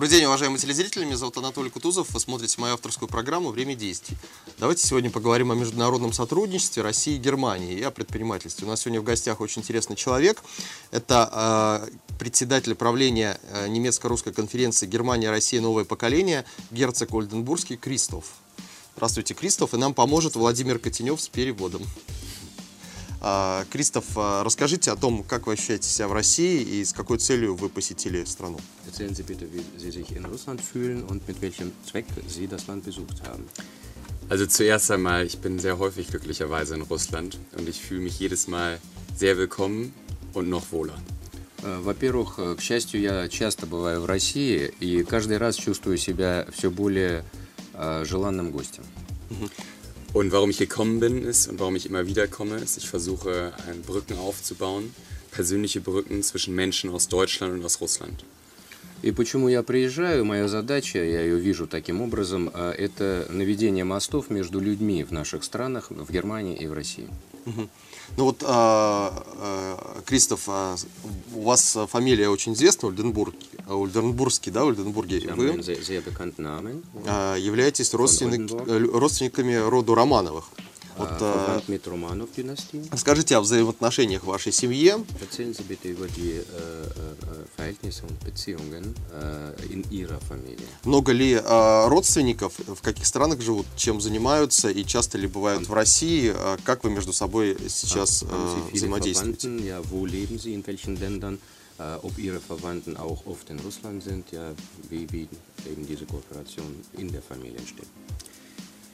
Добрый день, уважаемые телезрители. Меня зовут Анатолий Кутузов. Вы смотрите мою авторскую программу «Время действий». Давайте сегодня поговорим о международном сотрудничестве России и Германии и о предпринимательстве. У нас сегодня в гостях очень интересный человек. Это э, председатель правления э, немецко-русской конференции «Германия, Россия. Новое поколение» герцог Ольденбургский Кристоф. Здравствуйте, Кристоф. И нам поможет Владимир Котенев с переводом. А, Кристоф, а, расскажите о том, как вы ощущаете себя в России и с какой целью вы посетили страну. Erzählen Sie bitte, wie Sie sich in Russland fühlen und mit welchem Zweck Sie das Land besucht haben. Also zuerst einmal, ich bin sehr häufig glücklicherweise in Russland und ich fühle mich jedes Mal sehr willkommen und noch wohler. Э, Во-первых, э, к счастью, я часто бываю в России и каждый раз чувствую себя все более э, желанным гостем. Und warum ich gekommen bin ist und warum ich immer wieder komme, ist, ich versuche, Brücken aufzubauen, persönliche Brücken zwischen Menschen aus Deutschland und aus Russland. И почему я приезжаю, моя задача, я ее вижу таким образом, э, это наведение мостов между людьми в наших странах, в Германии и в России. Ну вот, а, а, Кристоф, а, у вас фамилия очень известна, Ольденбург, Ольденбургский, да, Ольденбурге. Haben Вы являетесь родственник- э, родственниками роду Романовых. Вот, äh, а, mit Romanov-Dynastie. Расскажите о взаимоотношениях в вашей семье. Erzählen Sie bitte über die äh, äh, Verhältnisse und Beziehungen äh, in Ihrer Familie. Много ли а, родственников, в каких странах живут, чем занимаются и часто ли бывают в России? А, Как вы между собой сейчас а, взаимодействуете? Verwandten? Ja, wo leben Sie, in welchen Ländern? Äh, ob Ihre Verwandten auch oft in Russland sind? Ja, wie, wie eben diese Kooperation in der Familie entsteht.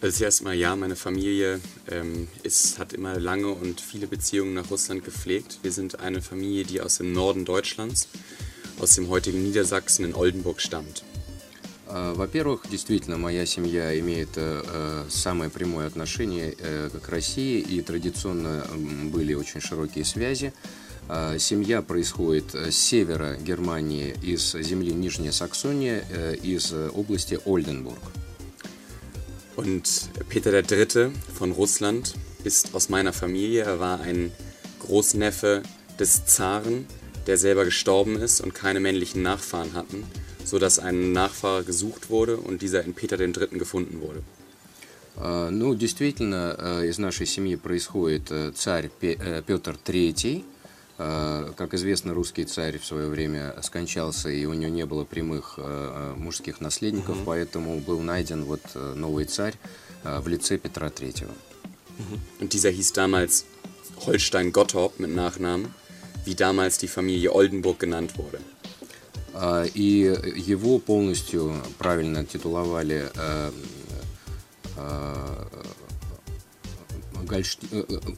Also zuerst mal ja, meine Familie ähm, ist, hat immer lange und viele Beziehungen nach Russland gepflegt. Wir sind eine Familie, die aus dem Norden Deutschlands, aus dem heutigen Niedersachsen in Oldenburg stammt. Э, Во-первых, действительно, моя семья имеет э, э, самое прямое отношение э, к России, и традиционно м, были очень широкие связи. Э, Семья происходит э, с севера Германии, из земли Нижняя Саксония, э, из э, области Ольденбург. Und Peter III. von Russland ist aus meiner Familie. Er war ein Großneffe des Zaren, der selber gestorben ist und keine männlichen Nachfahren hatten, sodass ein Nachfahre gesucht wurde und dieser in Peter III. gefunden wurde. Э, Ну, действительно, э, из нашей семьи происходит э, царь Пе- э, Петр III. Э, Как известно, русский царь в свое время скончался, и у него не было прямых э, э, мужских наследников, поэтому был найден вот новый царь в лице Петра III. Und dieser hieß damals Holstein Gottorp mit Nachnamen, wie damals die Familie Oldenburg genannt wurde. И его полностью правильно титуловали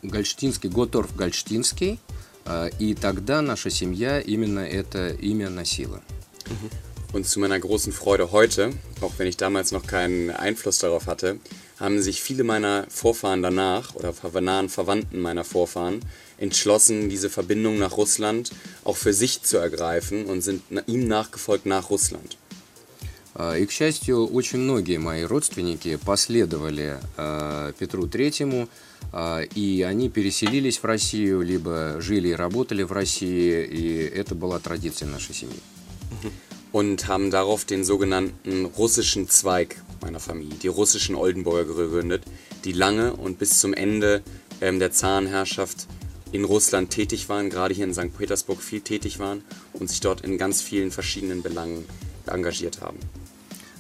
Гольштинский, Готорф Гольштинский. А, И тогда наша семья именно это имя носила. Und zu meiner großen Freude heute, auch wenn ich damals noch keinen Einfluss darauf hatte, haben sich viele meiner Vorfahren danach oder ver- nahen Verwandten meiner Vorfahren entschlossen, diese Verbindung nach Russland auch für sich zu ergreifen und sind na- ihm nachgefolgt nach Russland. А, И, к счастью, очень многие мои родственники последовали э, Петру Третьему, а, и они переселились в Россию, либо жили и работали в России, и это была традиция нашей семьи. und haben darauf den sogenannten russischen Zweig meiner Familie, die russischen Oldenburger gegründet, die lange und bis zum Ende ähm, der Zarenherrschaft in Russland tätig waren, gerade hier in St. Petersburg viel tätig waren und sich dort in ganz vielen verschiedenen Belangen engagiert haben.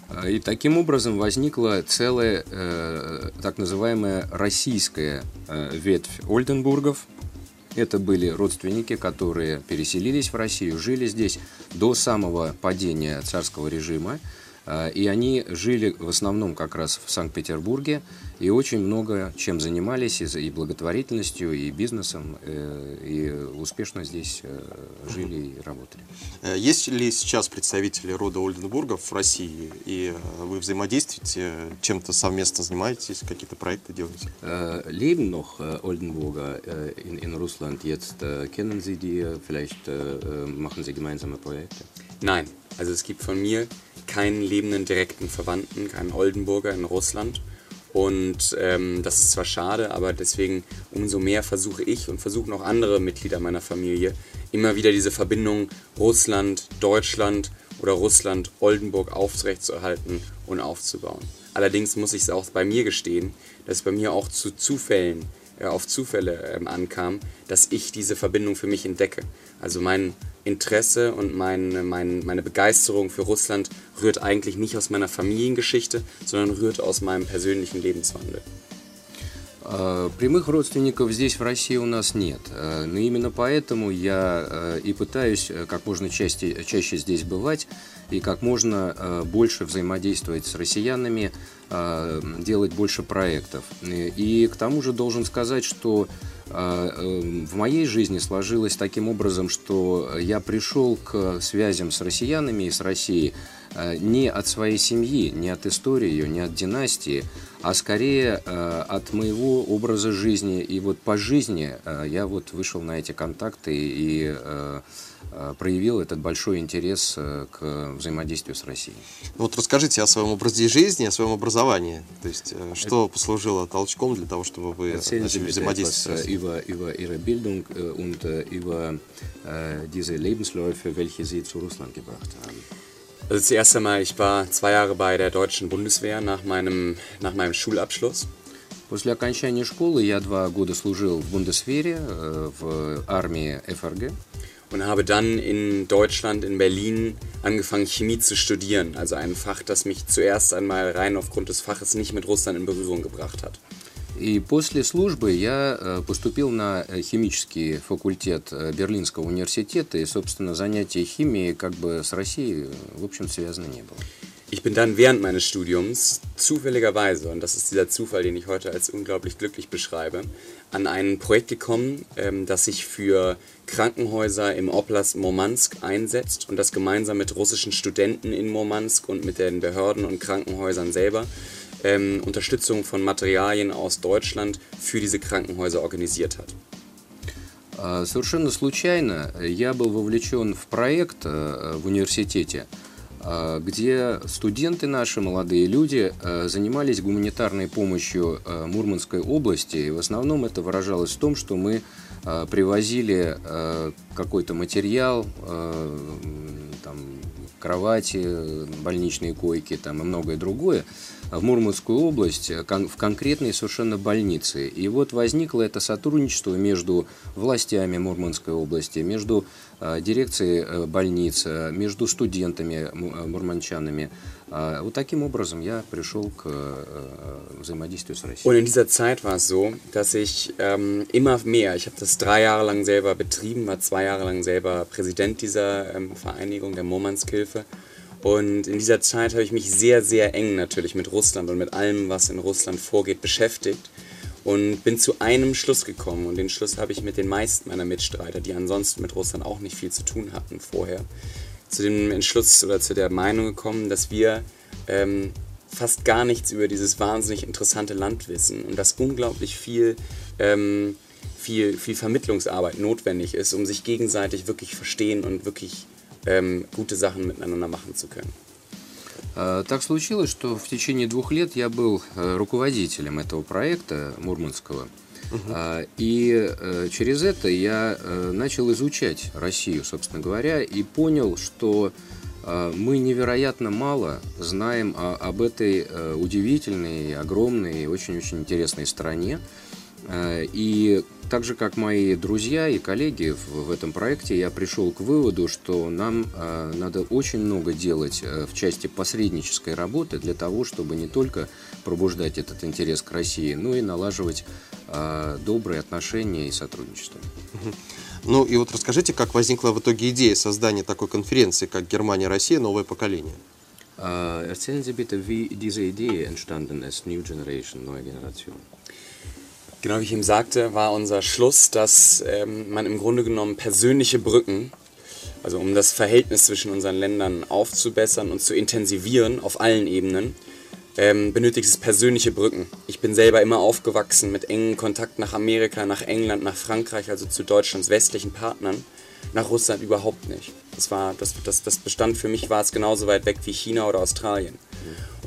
А, И таким образом возникла целая э, так называемая российская э, ветвь Ольденбургов. Это были родственники, которые переселились в Россию, жили здесь до самого падения царского режима. А, И они жили в основном как раз в Санкт-Петербурге и очень много чем занимались и благотворительностью, и бизнесом, э, и успешно здесь э, жили и работали. Э, Есть ли сейчас представители рода Ольденбургов в России? И вы взаимодействуете, чем-то совместно занимаетесь, какие-то проекты делаете? Leben noch Oldenburger in, in Russland jetzt? Kennen Sie die? Vielleicht äh, äh, machen Sie gemeinsame Projekte? Nein, also es gibt von mir keinen lebenden direkten Verwandten, keinen Oldenburger in Russland. Und ähm, das ist zwar schade, aber deswegen umso mehr versuche ich und versuchen auch andere Mitglieder meiner Familie immer wieder diese Verbindung Russland, Deutschland oder Russland, Oldenburg aufrechtzuerhalten und aufzubauen. Allerdings muss ich es auch bei mir gestehen, dass es bei mir auch zu Zufällen, äh, auf Zufälle ähm, ankam, dass ich diese Verbindung für mich entdecke. Also mein Interesse und mein, mein, meine Begeisterung für Russland rührt eigentlich nicht aus meiner Familiengeschichte, sondern rührt aus meinem persönlichen Lebenswandel. Прямых родственников здесь в России у нас нет, но именно поэтому я и пытаюсь как можно чаще, чаще здесь бывать и как можно больше взаимодействовать с россиянами, делать больше проектов. И к тому же должен сказать, что в моей жизни сложилось таким образом, что я пришел к связям с россиянами и с Россией не от своей семьи, не от истории ее, не от династии, а скорее от моего образа жизни. И вот по жизни я вот вышел на эти контакты и проявил этот большой интерес к взаимодействию с Россией. Вот расскажите о своем образе жизни, о своем образовании. То есть, что послужило толчком для того, чтобы вы начали взаимодействовать с? Über, über Ihre Bildung und über diese Lebensläufe, welche Sie zu Russland gebracht haben. Also zuerst einmal, ich war zwei Jahre bei der deutschen Bundeswehr nach meinem, nach meinem Schulabschluss. После окончания школы я два года служил в Бундесвере, в армии ФРГ. Und habe dann in Deutschland, in Berlin, angefangen, Chemie zu studieren. Also ein Fach, das mich zuerst einmal rein aufgrund des Faches nicht mit Russland in Berührung gebracht hat. И после службы я поступил на химический факультет Берлинского университета, и, собственно, занятия химией как бы с Россией, в общем, связано не было. Ich bin dann während meines Studiums zufälligerweise, und das ist dieser Zufall, den ich heute als unglaublich glücklich beschreibe, an ein Projekt gekommen, ähm, das sich für Krankenhäuser im Oblast Murmansk einsetzt und das gemeinsam mit russischen Studenten in Murmansk und mit den Behörden und Krankenhäusern selber ähm, Unterstützung von Materialien aus Deutschland für diese Krankenhäuser organisiert hat. Совершенно случайно я был вовлечен в проект в университете, где студенты наши, молодые люди, занимались гуманитарной помощью Мурманской области. И в основном это выражалось в том, что мы привозили какой-то материал, там, кровати, больничные койки там, и многое другое, в Мурманскую область в конкретные совершенно больницы. И вот возникло это сотрудничество между властями Мурманской области, между дирекцией больниц, между студентами мурманчанами. Вот таким образом я пришел к взаимодействию с Россией. Und in dieser Zeit war es so, dass ich ähm, immer mehr, ich habe das drei Jahre lang selber betrieben, war zwei Jahre lang selber Präsident dieser ähm, Vereinigung, der Murmansk-Hilfe. Und in dieser Zeit habe ich mich sehr, sehr eng natürlich mit Russland und mit allem, was in Russland vorgeht, beschäftigt. Und bin zu einem Schluss gekommen. Und den Schluss habe ich mit den meisten meiner Mitstreiter, die ansonsten mit Russland auch nicht viel zu tun hatten vorher, zu dem Entschluss oder zu der Meinung gekommen, dass wir ähm, fast gar nichts über dieses wahnsinnig interessante Land wissen und dass unglaublich viel, ähm, viel, viel Vermittlungsarbeit notwendig ist, um sich gegenseitig wirklich verstehen und wirklich ähm, gute Sachen miteinander machen zu können. Так случилось, что в течение двух лет я был руководителем этого проекта Мурманского. Uh-huh. И через это я начал изучать Россию, собственно говоря, и понял, что мы невероятно мало знаем об этой удивительной, огромной и очень-очень интересной стране. И так же, как мои друзья и коллеги в, в этом проекте, я пришел к выводу, что нам э, надо очень много делать э, в части посреднической работы для того, чтобы не только пробуждать этот интерес к России, но и налаживать э, добрые отношения и сотрудничество. Ну и вот расскажите, как возникла в итоге идея создания такой конференции, как Германия-Россия. Новое поколение? Erzählen Sie bitte, wie diese Idee entstanden ist, New Generation, neue Generation. Genau wie ich ihm sagte, war unser Schluss, dass ähm, man im Grunde genommen persönliche Brücken, also um das Verhältnis zwischen unseren Ländern aufzubessern und zu intensivieren auf allen Ebenen, ähm, benötigt es persönliche Brücken. Ich bin selber immer aufgewachsen mit engen Kontakt nach Amerika, nach England, nach Frankreich, also zu Deutschlands westlichen Partnern. Nach Russland überhaupt nicht. Das, war, das, das, das bestand für mich, war es genauso weit weg wie China oder Australien.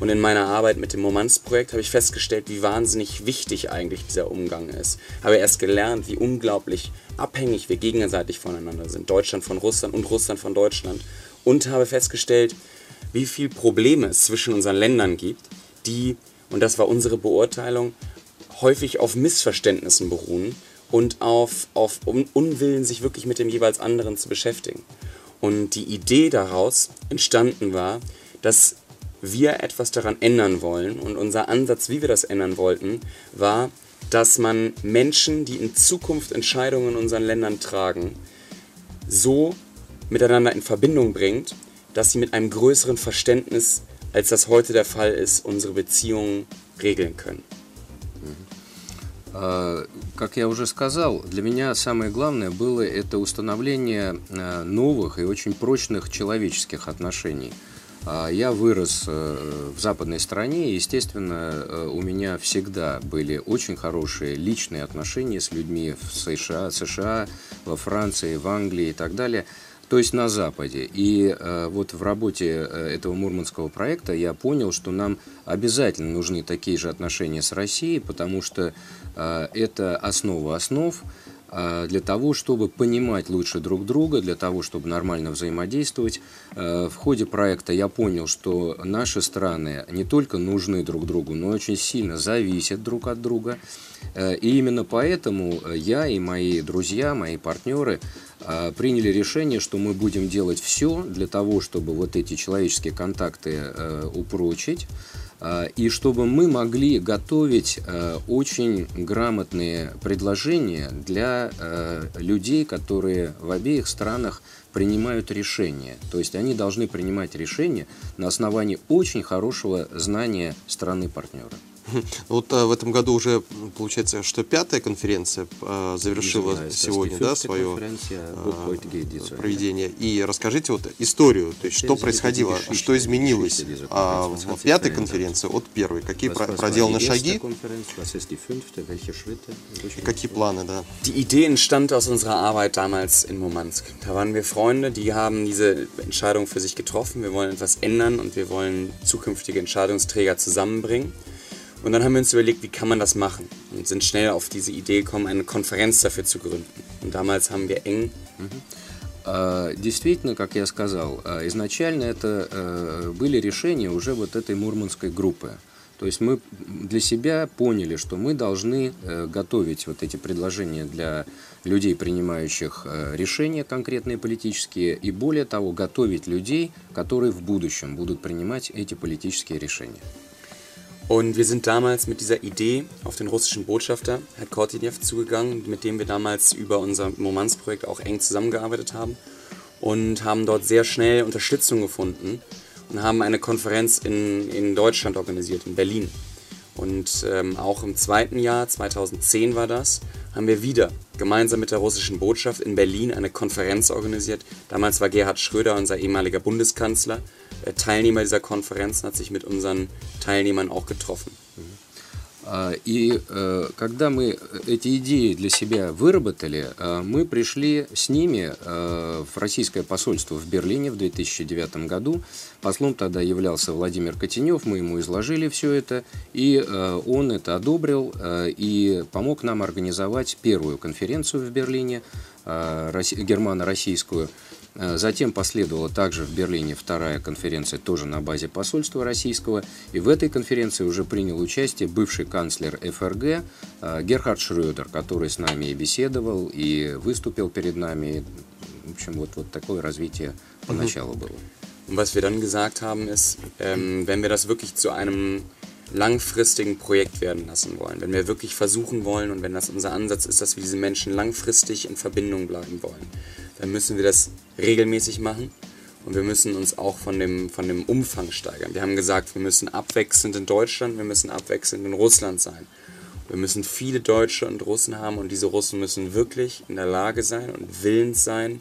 Und in meiner Arbeit mit dem Moments-Projekt habe ich festgestellt, wie wahnsinnig wichtig eigentlich dieser Umgang ist. Habe erst gelernt, wie unglaublich abhängig wir gegenseitig voneinander sind. Deutschland von Russland und Russland von Deutschland. Und habe festgestellt, wie viele Probleme es zwischen unseren Ländern gibt, die, und das war unsere Beurteilung, häufig auf Missverständnissen beruhen und auf, auf Unwillen, sich wirklich mit dem jeweils anderen zu beschäftigen. Und die Idee daraus entstanden war, dass wir etwas daran ändern wollen. Und unser Ansatz, wie wir das ändern wollten, war, dass man Menschen, die in Zukunft Entscheidungen in unseren Ländern tragen, so miteinander in Verbindung bringt, dass sie mit einem größeren Verständnis, als das heute der Fall ist, unsere Beziehungen regeln können. Как я уже сказал, для меня самое главное было это установление новых и очень прочных человеческих отношений – А, я вырос э, в западной стране, и, естественно, э, у меня всегда были очень хорошие личные отношения с людьми в США, США, во Франции, в Англии и так далее, то есть на Западе. И э, вот в работе этого мурманского проекта я понял, что нам обязательно нужны такие же отношения с Россией, потому что это основа основ, а, для того, чтобы понимать лучше друг друга, для того, чтобы нормально взаимодействовать. А, в ходе проекта я понял, что наши страны не только нужны друг другу, но очень сильно зависят друг от друга. И именно поэтому я и мои друзья, мои партнеры приняли решение, что мы будем делать все для того, чтобы вот эти человеческие контакты упрочить, и чтобы мы могли готовить а, очень грамотные предложения для а, людей, которые в обеих странах принимают решения. То есть они должны принимать решения на основании очень хорошего знания страны партнера. Вот а, в этом году уже получается, что пятая конференция а, завершила сегодня да, свое а, проведение. И расскажите вот историю, то есть что происходило, что изменилось а, в пятой конференции от первой, какие проделаны шаги и какие планы, да. Die Idee entstand aus unserer Arbeit damals in Murmansk. Da waren wir Freunde, die haben diese Entscheidung für sich getroffen. Wir wollen etwas ändern und wir wollen zukünftige Entscheidungsträger zusammenbringen. Und dann haben wir uns überlegt, wie kann man das machen? Und sind schnell auf diese Idee gekommen, eine Konferenz dafür zu gründen. Und damals haben wir eng. Действительно, как я сказал, изначально это были решения уже вот этой мурманской группы. То есть мы для себя поняли, что мы должны готовить вот эти предложения для людей, принимающих решения конкретные политические, и более того, готовить людей, которые в будущем будут принимать эти политические решения. Und wir sind damals mit dieser Idee auf den russischen Botschafter, Herr Kortinev, zugegangen, mit dem wir damals über unser Momans-Projekt auch eng zusammengearbeitet haben und haben dort sehr schnell Unterstützung gefunden und haben eine Konferenz in, in Deutschland organisiert, in Berlin. Und ähm, auch im zweiten Jahr, 2010 war das, haben wir wieder gemeinsam mit der russischen Botschaft in Berlin eine Konferenz organisiert. Damals war Gerhard Schröder, unser ehemaliger Bundeskanzler, Teilnehmer dieser Konferenz und hat sich mit unseren Teilnehmern auch getroffen. И э, когда мы эти идеи для себя выработали, э, мы пришли с ними э, в российское посольство в Берлине в 2009 году. Послом тогда являлся Владимир Котенев, мы ему изложили все это, и он это одобрил и помог нам организовать первую конференцию в Берлине, германо-российскую, Э, затем последовала также в Берлине вторая конференция, тоже на базе посольства российского. И в этой конференции уже принял участие бывший канцлер ФРГ э, Герхард Шрёдер, который с нами и беседовал, и выступил перед нами. В общем, вот, вот такое развитие поначалу было. Und was wir dann gesagt haben, ist, ähm, wenn wir das wirklich zu einem langfristigen Projekt werden lassen wollen, wenn wir wirklich versuchen wollen und wenn das unser Ansatz ist, dass wir diese Menschen langfristig in Verbindung bleiben wollen, dann müssen wir das regelmäßig machen und wir müssen uns auch von dem, von dem Umfang steigern. Wir haben gesagt, wir müssen abwechselnd in Deutschland, wir müssen abwechselnd in Russland sein. Wir müssen viele Deutsche und Russen haben und diese Russen müssen wirklich in der Lage sein und willens sein,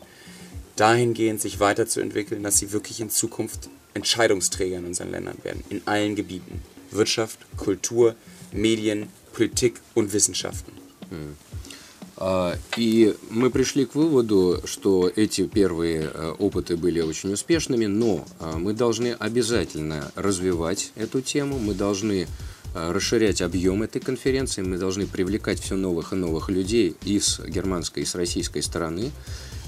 dahingehend sich weiterzuentwickeln, dass sie wirklich in Zukunft Entscheidungsträger in unseren Ländern werden, in allen Gebieten. Wirtschaft, Kultur, Medien, Politik und Wissenschaften. А, и мы пришли к выводу, что эти первые э, опыты были очень успешными, но а, мы должны обязательно развивать эту тему, мы должны э, расширять объем этой конференции, мы должны привлекать все новых и новых людей и с германской, и с российской стороны.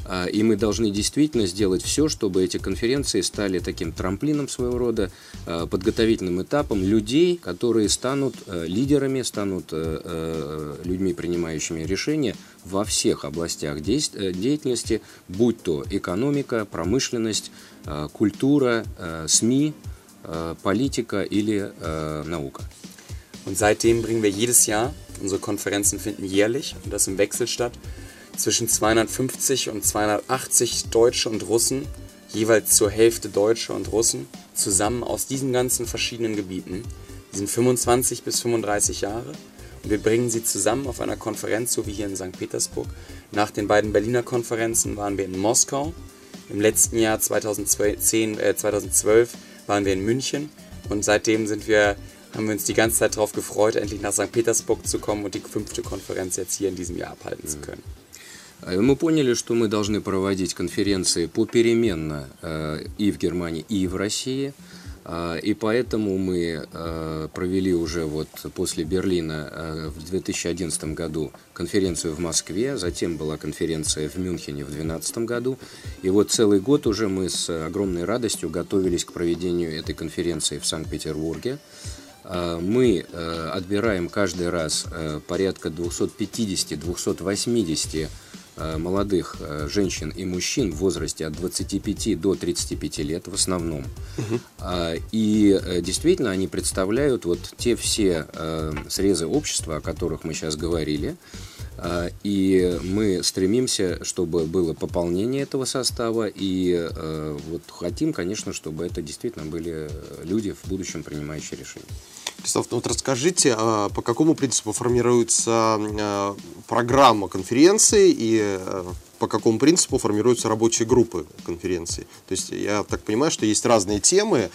А, и мы должны действительно сделать все, чтобы эти конференции стали таким трамплином своего рода, а, подготовительным этапом людей, которые станут э, лидерами, станут э, э, людьми, принимающими решения во всех областях деятельности, будь то экономика, промышленность, культура, СМИ, политика или наука. Und seitdem bringen wir jedes Jahr, unsere Konferenzen finden jährlich und das im Wechsel statt, zwischen 250 und 280 Deutsche und Russen, jeweils zur Hälfte Deutsche und Russen, zusammen aus diesen ganzen verschiedenen Gebieten. Die sind 25 bis 35 Jahre und wir bringen sie zusammen auf einer Konferenz, so wie hier in St. Petersburg. Nach den beiden Berliner Konferenzen waren wir in Moskau. Im letzten Jahr 2010, äh, 2012 waren wir in München und seitdem sind wir, haben wir uns die ganze Zeit darauf gefreut, endlich nach St. Petersburg zu kommen und die fünfte Konferenz jetzt hier in diesem Jahr abhalten zu können. Э, мы поняли, что мы должны проводить конференции попеременно э, и в Германии, и в России. Э, и поэтому мы провели уже вот после Берлина в 2011 году конференцию в Москве, затем была конференция в Мюнхене в 2012 году. И вот целый год уже мы с огромной радостью готовились к проведению этой конференции в Санкт-Петербурге. Мы отбираем каждый раз порядка 250-280 Э, молодых э, женщин и мужчин в возрасте от 25 до 35 лет в основном. Угу. И э, действительно они представляют вот те все срезы общества, о которых мы сейчас говорили. И мы стремимся, чтобы было пополнение этого состава, и вот хотим, конечно, чтобы это действительно были люди в будущем принимающие решения. Кристоф, ну вот расскажите, а, по какому принципу формируется а, программа конференции и а, по какому принципу формируются рабочие группы конференции. То есть я так понимаю, что есть разные темы,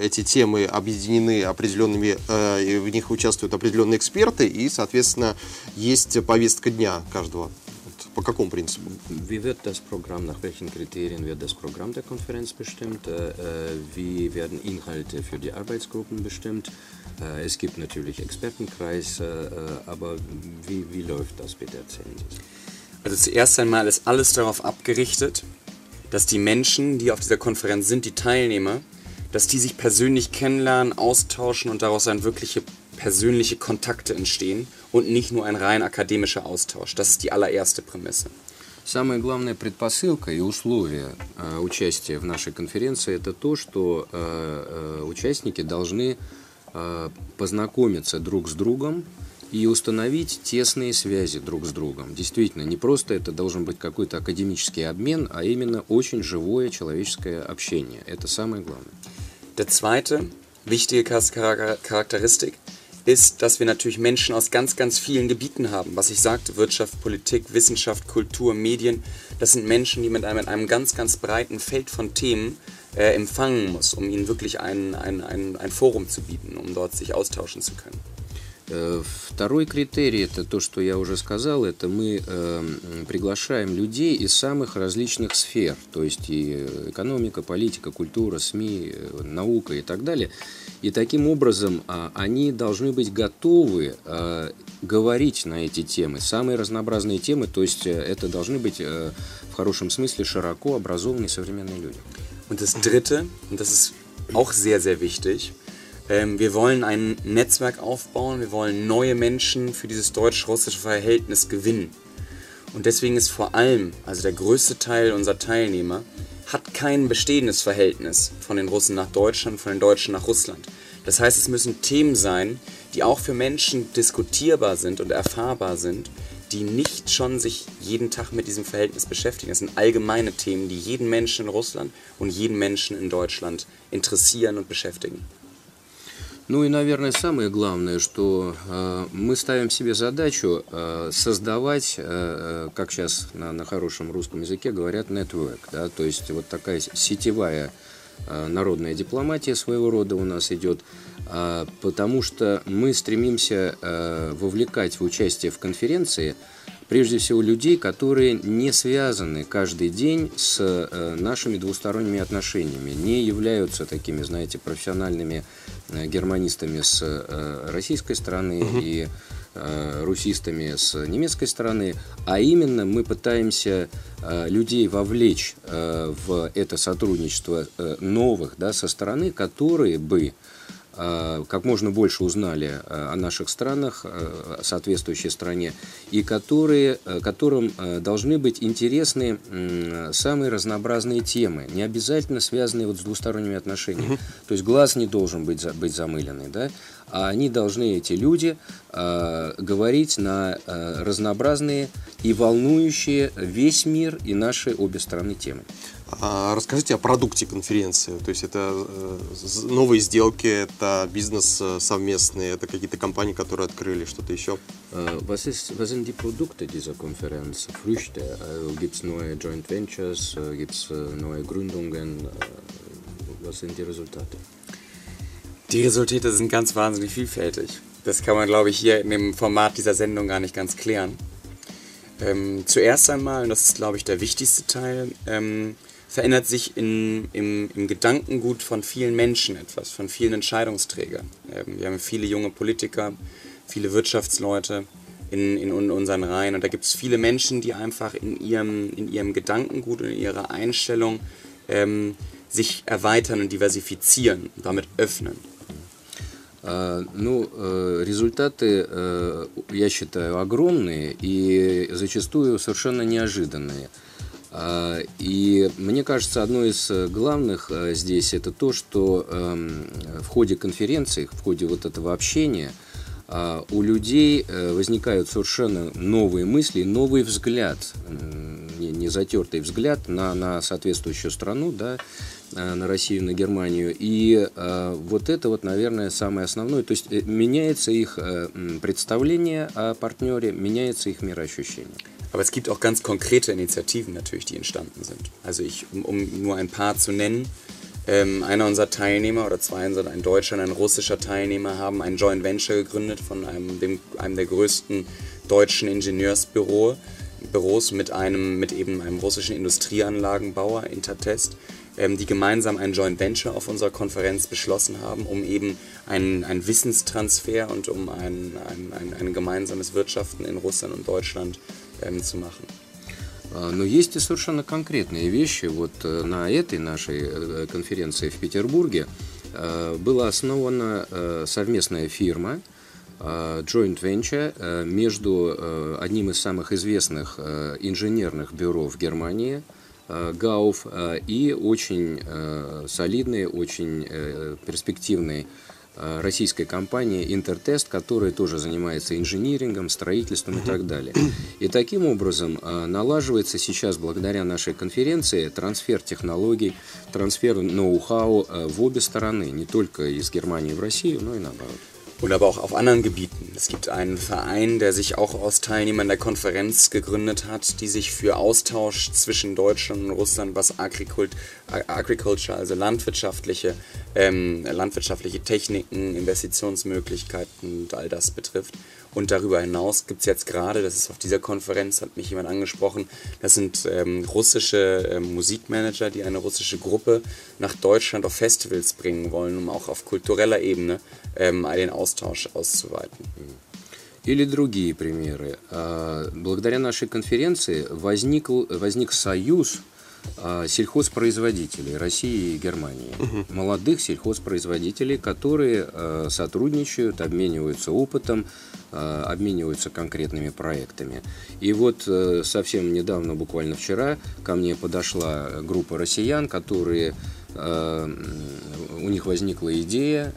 эти темы объединены определенными, и в них участвуют определенные эксперты, и, соответственно, есть повестка дня каждого По какому принципу? Wie wird das Programm, nach welchen Kriterien wird das Programm der Konferenz bestimmt? Äh, äh, wie werden Inhalte für die Arbeitsgruppen bestimmt? Äh, es gibt natürlich Expertenkreis, aber wie, wie läuft das bitte? Erzählen Sie Also zuerst einmal ist alles darauf abgerichtet, dass die Menschen, die auf dieser Konferenz sind, die Teilnehmer, dass die sich persönlich kennenlernen, austauschen und daraus ein wirkliche persönliche Kontakte entstehen und nicht nur ein rein akademischer Austausch. Das ist die allererste Prämisse. Самая главная предпосылка и условие э, участия в нашей конференции это то, что э, э, участники должны э, познакомиться друг с другом и установить тесные связи друг с другом. Действительно, не просто это должен быть какой-то академический обмен, а именно очень живое человеческое общение. Это самое главное. Der zweite wichtige Charakteristik ist, dass wir natürlich Menschen aus ganz, ganz vielen Gebieten haben. Was ich sagte, Wirtschaft, Politik, Wissenschaft, Kultur, Medien, das sind Menschen, die man mit einem ganz, ganz breiten Feld von Themen äh, empfangen muss, um ihnen wirklich ein, ein, ein, ein Forum zu bieten, um dort sich austauschen zu können. Э, второй критерий, это то, что я уже сказал, это мы э, приглашаем людей из самых различных сфер, то есть и экономика, политика, культура, СМИ, э, наука и так далее. И таким образом э, они должны быть готовы э, говорить на эти темы, самые разнообразные темы, то есть э, это должны быть э, в хорошем смысле широко образованные современные люди. Und das Dritte, und das ist auch sehr, sehr wichtig, Ähm, wir wollen ein Netzwerk aufbauen, wir wollen neue Menschen für dieses deutsch-russische Verhältnis gewinnen. Und deswegen ist vor allem, also der größte Teil unserer Teilnehmer, hat kein bestehendes Verhältnis von den Russen nach Deutschland, von den Deutschen nach Russland. Das heißt, es müssen Themen sein, die auch für Menschen diskutierbar sind und erfahrbar sind, die nicht schon sich jeden Tag mit diesem Verhältnis beschäftigen. Das sind allgemeine Themen, die jeden Menschen in Russland und jeden Menschen in Deutschland interessieren und beschäftigen. Ну и, наверное, самое главное, что э, мы ставим себе задачу э, создавать, э, э, как сейчас на, на хорошем русском языке говорят, network, да, то есть вот такая сетевая народная дипломатия своего рода у нас идет, потому что мы стремимся вовлекать в участие в конференции прежде всего людей, которые не связаны каждый день с э, нашими двусторонними отношениями, не являются такими, знаете, профессиональными э, германистами с э, российской стороны угу. и русистами с немецкой стороны, а именно мы пытаемся людей вовлечь в это сотрудничество новых да, со стороны, которые бы Э, как можно больше узнали э, о наших странах, э, соответствующей стране, и которые, которым должны быть интересны самые разнообразные темы, не обязательно связанные вот с двусторонними отношениями. То есть глаз не должен быть, быть замыленный, да? А они должны, эти люди, говорить на разнообразные и волнующие весь мир и наши обе стороны темы. А расскажите о продукте конференции. То есть это э, новые сделки, это бизнес э, совместный, это какие-то компании, которые открыли, что-то еще? Was, ist, was sind die Produkte dieser Konferenz? Früchte? Also gibt es neue Joint Ventures? Gibt es neue Gründungen? Was sind die Resultate? Die Resultate sind ganz wahnsinnig vielfältig. Das kann man, glaube ich, hier in dem Format dieser Sendung gar nicht ganz klären. Ähm, zuerst einmal, und das ist, glaube ich, der wichtigste Teil, ähm, verändert sich in, im, im, Gedankengut von vielen Menschen etwas, von vielen Entscheidungsträgern. Ähm, wir haben viele junge Politiker, viele Wirtschaftsleute in, in unseren Reihen und da gibt es viele Menschen, die einfach in ihrem, in ihrem Gedankengut und in ihrer Einstellung ähm, sich erweitern und diversifizieren, damit öffnen. Ну, результаты, я считаю, огромные и зачастую совершенно неожиданные. А, и мне кажется, одно из э, главных э, здесь это то, что эм, в ходе конференции, в ходе вот этого общения а, у людей э, возникают совершенно новые мысли, новый взгляд, не затертый взгляд на, на соответствующую страну, да, на Россию, на Германию. И вот это вот, наверное, самое основное. То есть меняется их представление о партнере, меняется их мироощущение. Aber es gibt auch ganz konkrete Initiativen natürlich, die entstanden sind. Also ich, um, um nur ein paar zu nennen, ähm, einer unserer Teilnehmer oder zwei, ein deutscher und ein russischer Teilnehmer haben ein Joint Venture gegründet von einem, dem, einem der größten deutschen Ingenieursbüros mit einem, mit eben einem russischen Industrieanlagenbauer, Intertest, ähm, die gemeinsam ein Joint Venture auf unserer Konferenz beschlossen haben, um eben einen, einen Wissенstransfer und um ein, ein, ein, ein gemeinsames Wirtschaften in Russland und Deutschland zu machen. Но есть и совершенно конкретные вещи. Вот э, на этой нашей э, конференции в Петербурге э, была основана совместная фирма, joint venture между одним из самых известных инженерных бюро в Германии, ГАУФ, и очень солидный, очень перспективный Э, российской компании Интертест, которая тоже занимается инжинирингом, строительством и так далее. И таким образом э, налаживается сейчас, благодаря нашей конференции, трансфер технологий, трансфер ноу-хау э, в обе стороны, не только из Германии в Россию, но и наоборот. Und aber auch auf anderen Gebieten. Es gibt einen Verein, der sich auch aus Teilnehmern der Konferenz gegründet hat, die sich für Austausch zwischen Deutschland und Russland, was Agrikult, Agriculture, also landwirtschaftliche, ähm, landwirtschaftliche Techniken, Investitionsmöglichkeiten und all das betrifft, und darüber hinaus gibt es jetzt gerade, das ist auf dieser Konferenz, hat mich jemand angesprochen, das sind ähm, russische ähm, Musikmanager, die eine russische Gruppe nach Deutschland auf Festivals bringen wollen, um auch auf kultureller Ebene ähm, den Austausch auszuweiten. Или другие примеры. Благодаря нашей конференции возник, возник союз А, сельхозпроизводителей России и Германии. Угу. Молодых сельхозпроизводителей, которые а, сотрудничают, обмениваются опытом, а, обмениваются конкретными проектами. И вот э, совсем недавно, буквально вчера, ко мне подошла группа россиян, которые у них возникла идея,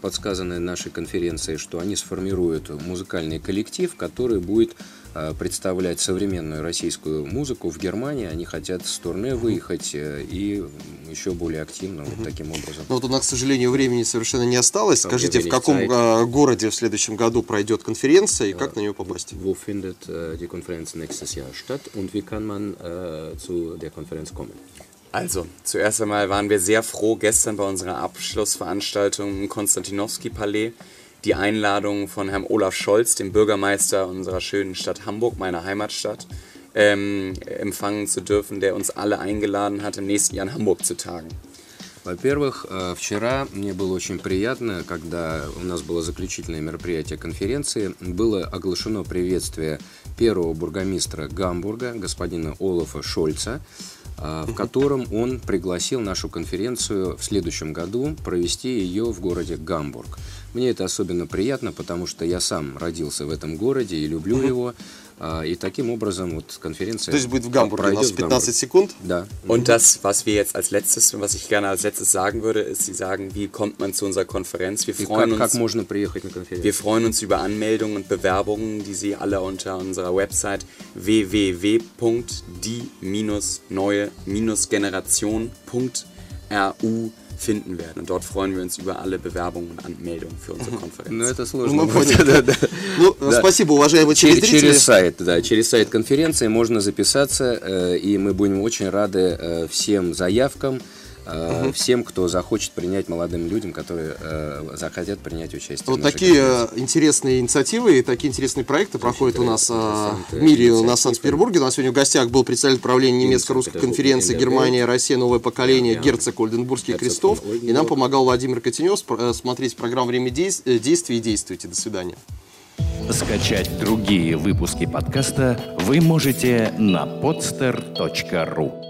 подсказанная нашей конференцией, что они сформируют музыкальный коллектив, который будет Э, представлять современную российскую музыку в Германии. Они хотят с турне выехать э, и еще более активно вот таким образом. Но вот у нас, к сожалению, времени совершенно не осталось. Скажите, в каком городе в следующем году пройдет конференция и как на нее попасть? Wo findet die Konferenz nächstes Jahr statt und wie kann man äh, zu der Konferenz kommen? Also, zuerst einmal waren wir sehr froh gestern bei unserer Abschlussveranstaltung im Konstantinowski-Palais die Einladung von Herrn Olaf Scholz, dem Bürgermeister unserer schönen Stadt Hamburg, meiner Heimatstadt, ähm, empfangen zu dürfen, der uns alle eingeladen hat, im nächsten Jahr in Hamburg zu tagen. Во-первых, э, вчера мне было очень приятно, когда у нас было заключительное мероприятие конференции, было оглашено приветствие первого бургомистра Гамбурга, господина Олафа Шольца, э, в котором он пригласил нашу конференцию в следующем году провести ее в городе Гамбург. Мне это особенно приятно, потому что я сам родился в этом городе и люблю его. И таким образом вот конференция То есть будет в Гамбурге у нас 15 секунд? Да. Und das, was wir jetzt als letztes, was ich gerne als letztes sagen würde, ist, Sie sagen, wie kommt man zu unserer Konferenz? Wir freuen, как, uns, как можно приехать на конференцию? wir freuen uns über Anmeldungen und Bewerbungen, die Sie alle unter unserer Website www.die-neue-generation.ru finden werden. Und dort freuen wir uns über alle Bewerbungen und Anmeldungen für unsere Konferenz. Ну, это Ну, сложно. мы будет. поняли. Да, да. Ну, Да. спасибо, уважаемые Через, через сайт, да, через сайт конференции можно записаться, э, и мы будем очень рады э, всем заявкам, э, всем, кто захочет принять молодым людям, которые э, захотят принять участие. Вот такие конференции. интересные инициативы и такие интересные проекты проходят у нас интересные в мире, у нас в инициативы. Санкт-Петербурге. У нас сегодня в гостях был представитель правления немецко-русской конференции Германия, Россия, новое поколение, герцог Ольденбургский крестов. И нам помогал Владимир Котенев э, смотреть программу «Время э, действий» и действуйте. До свидания. Скачать другие выпуски подкаста вы можете на podster.ru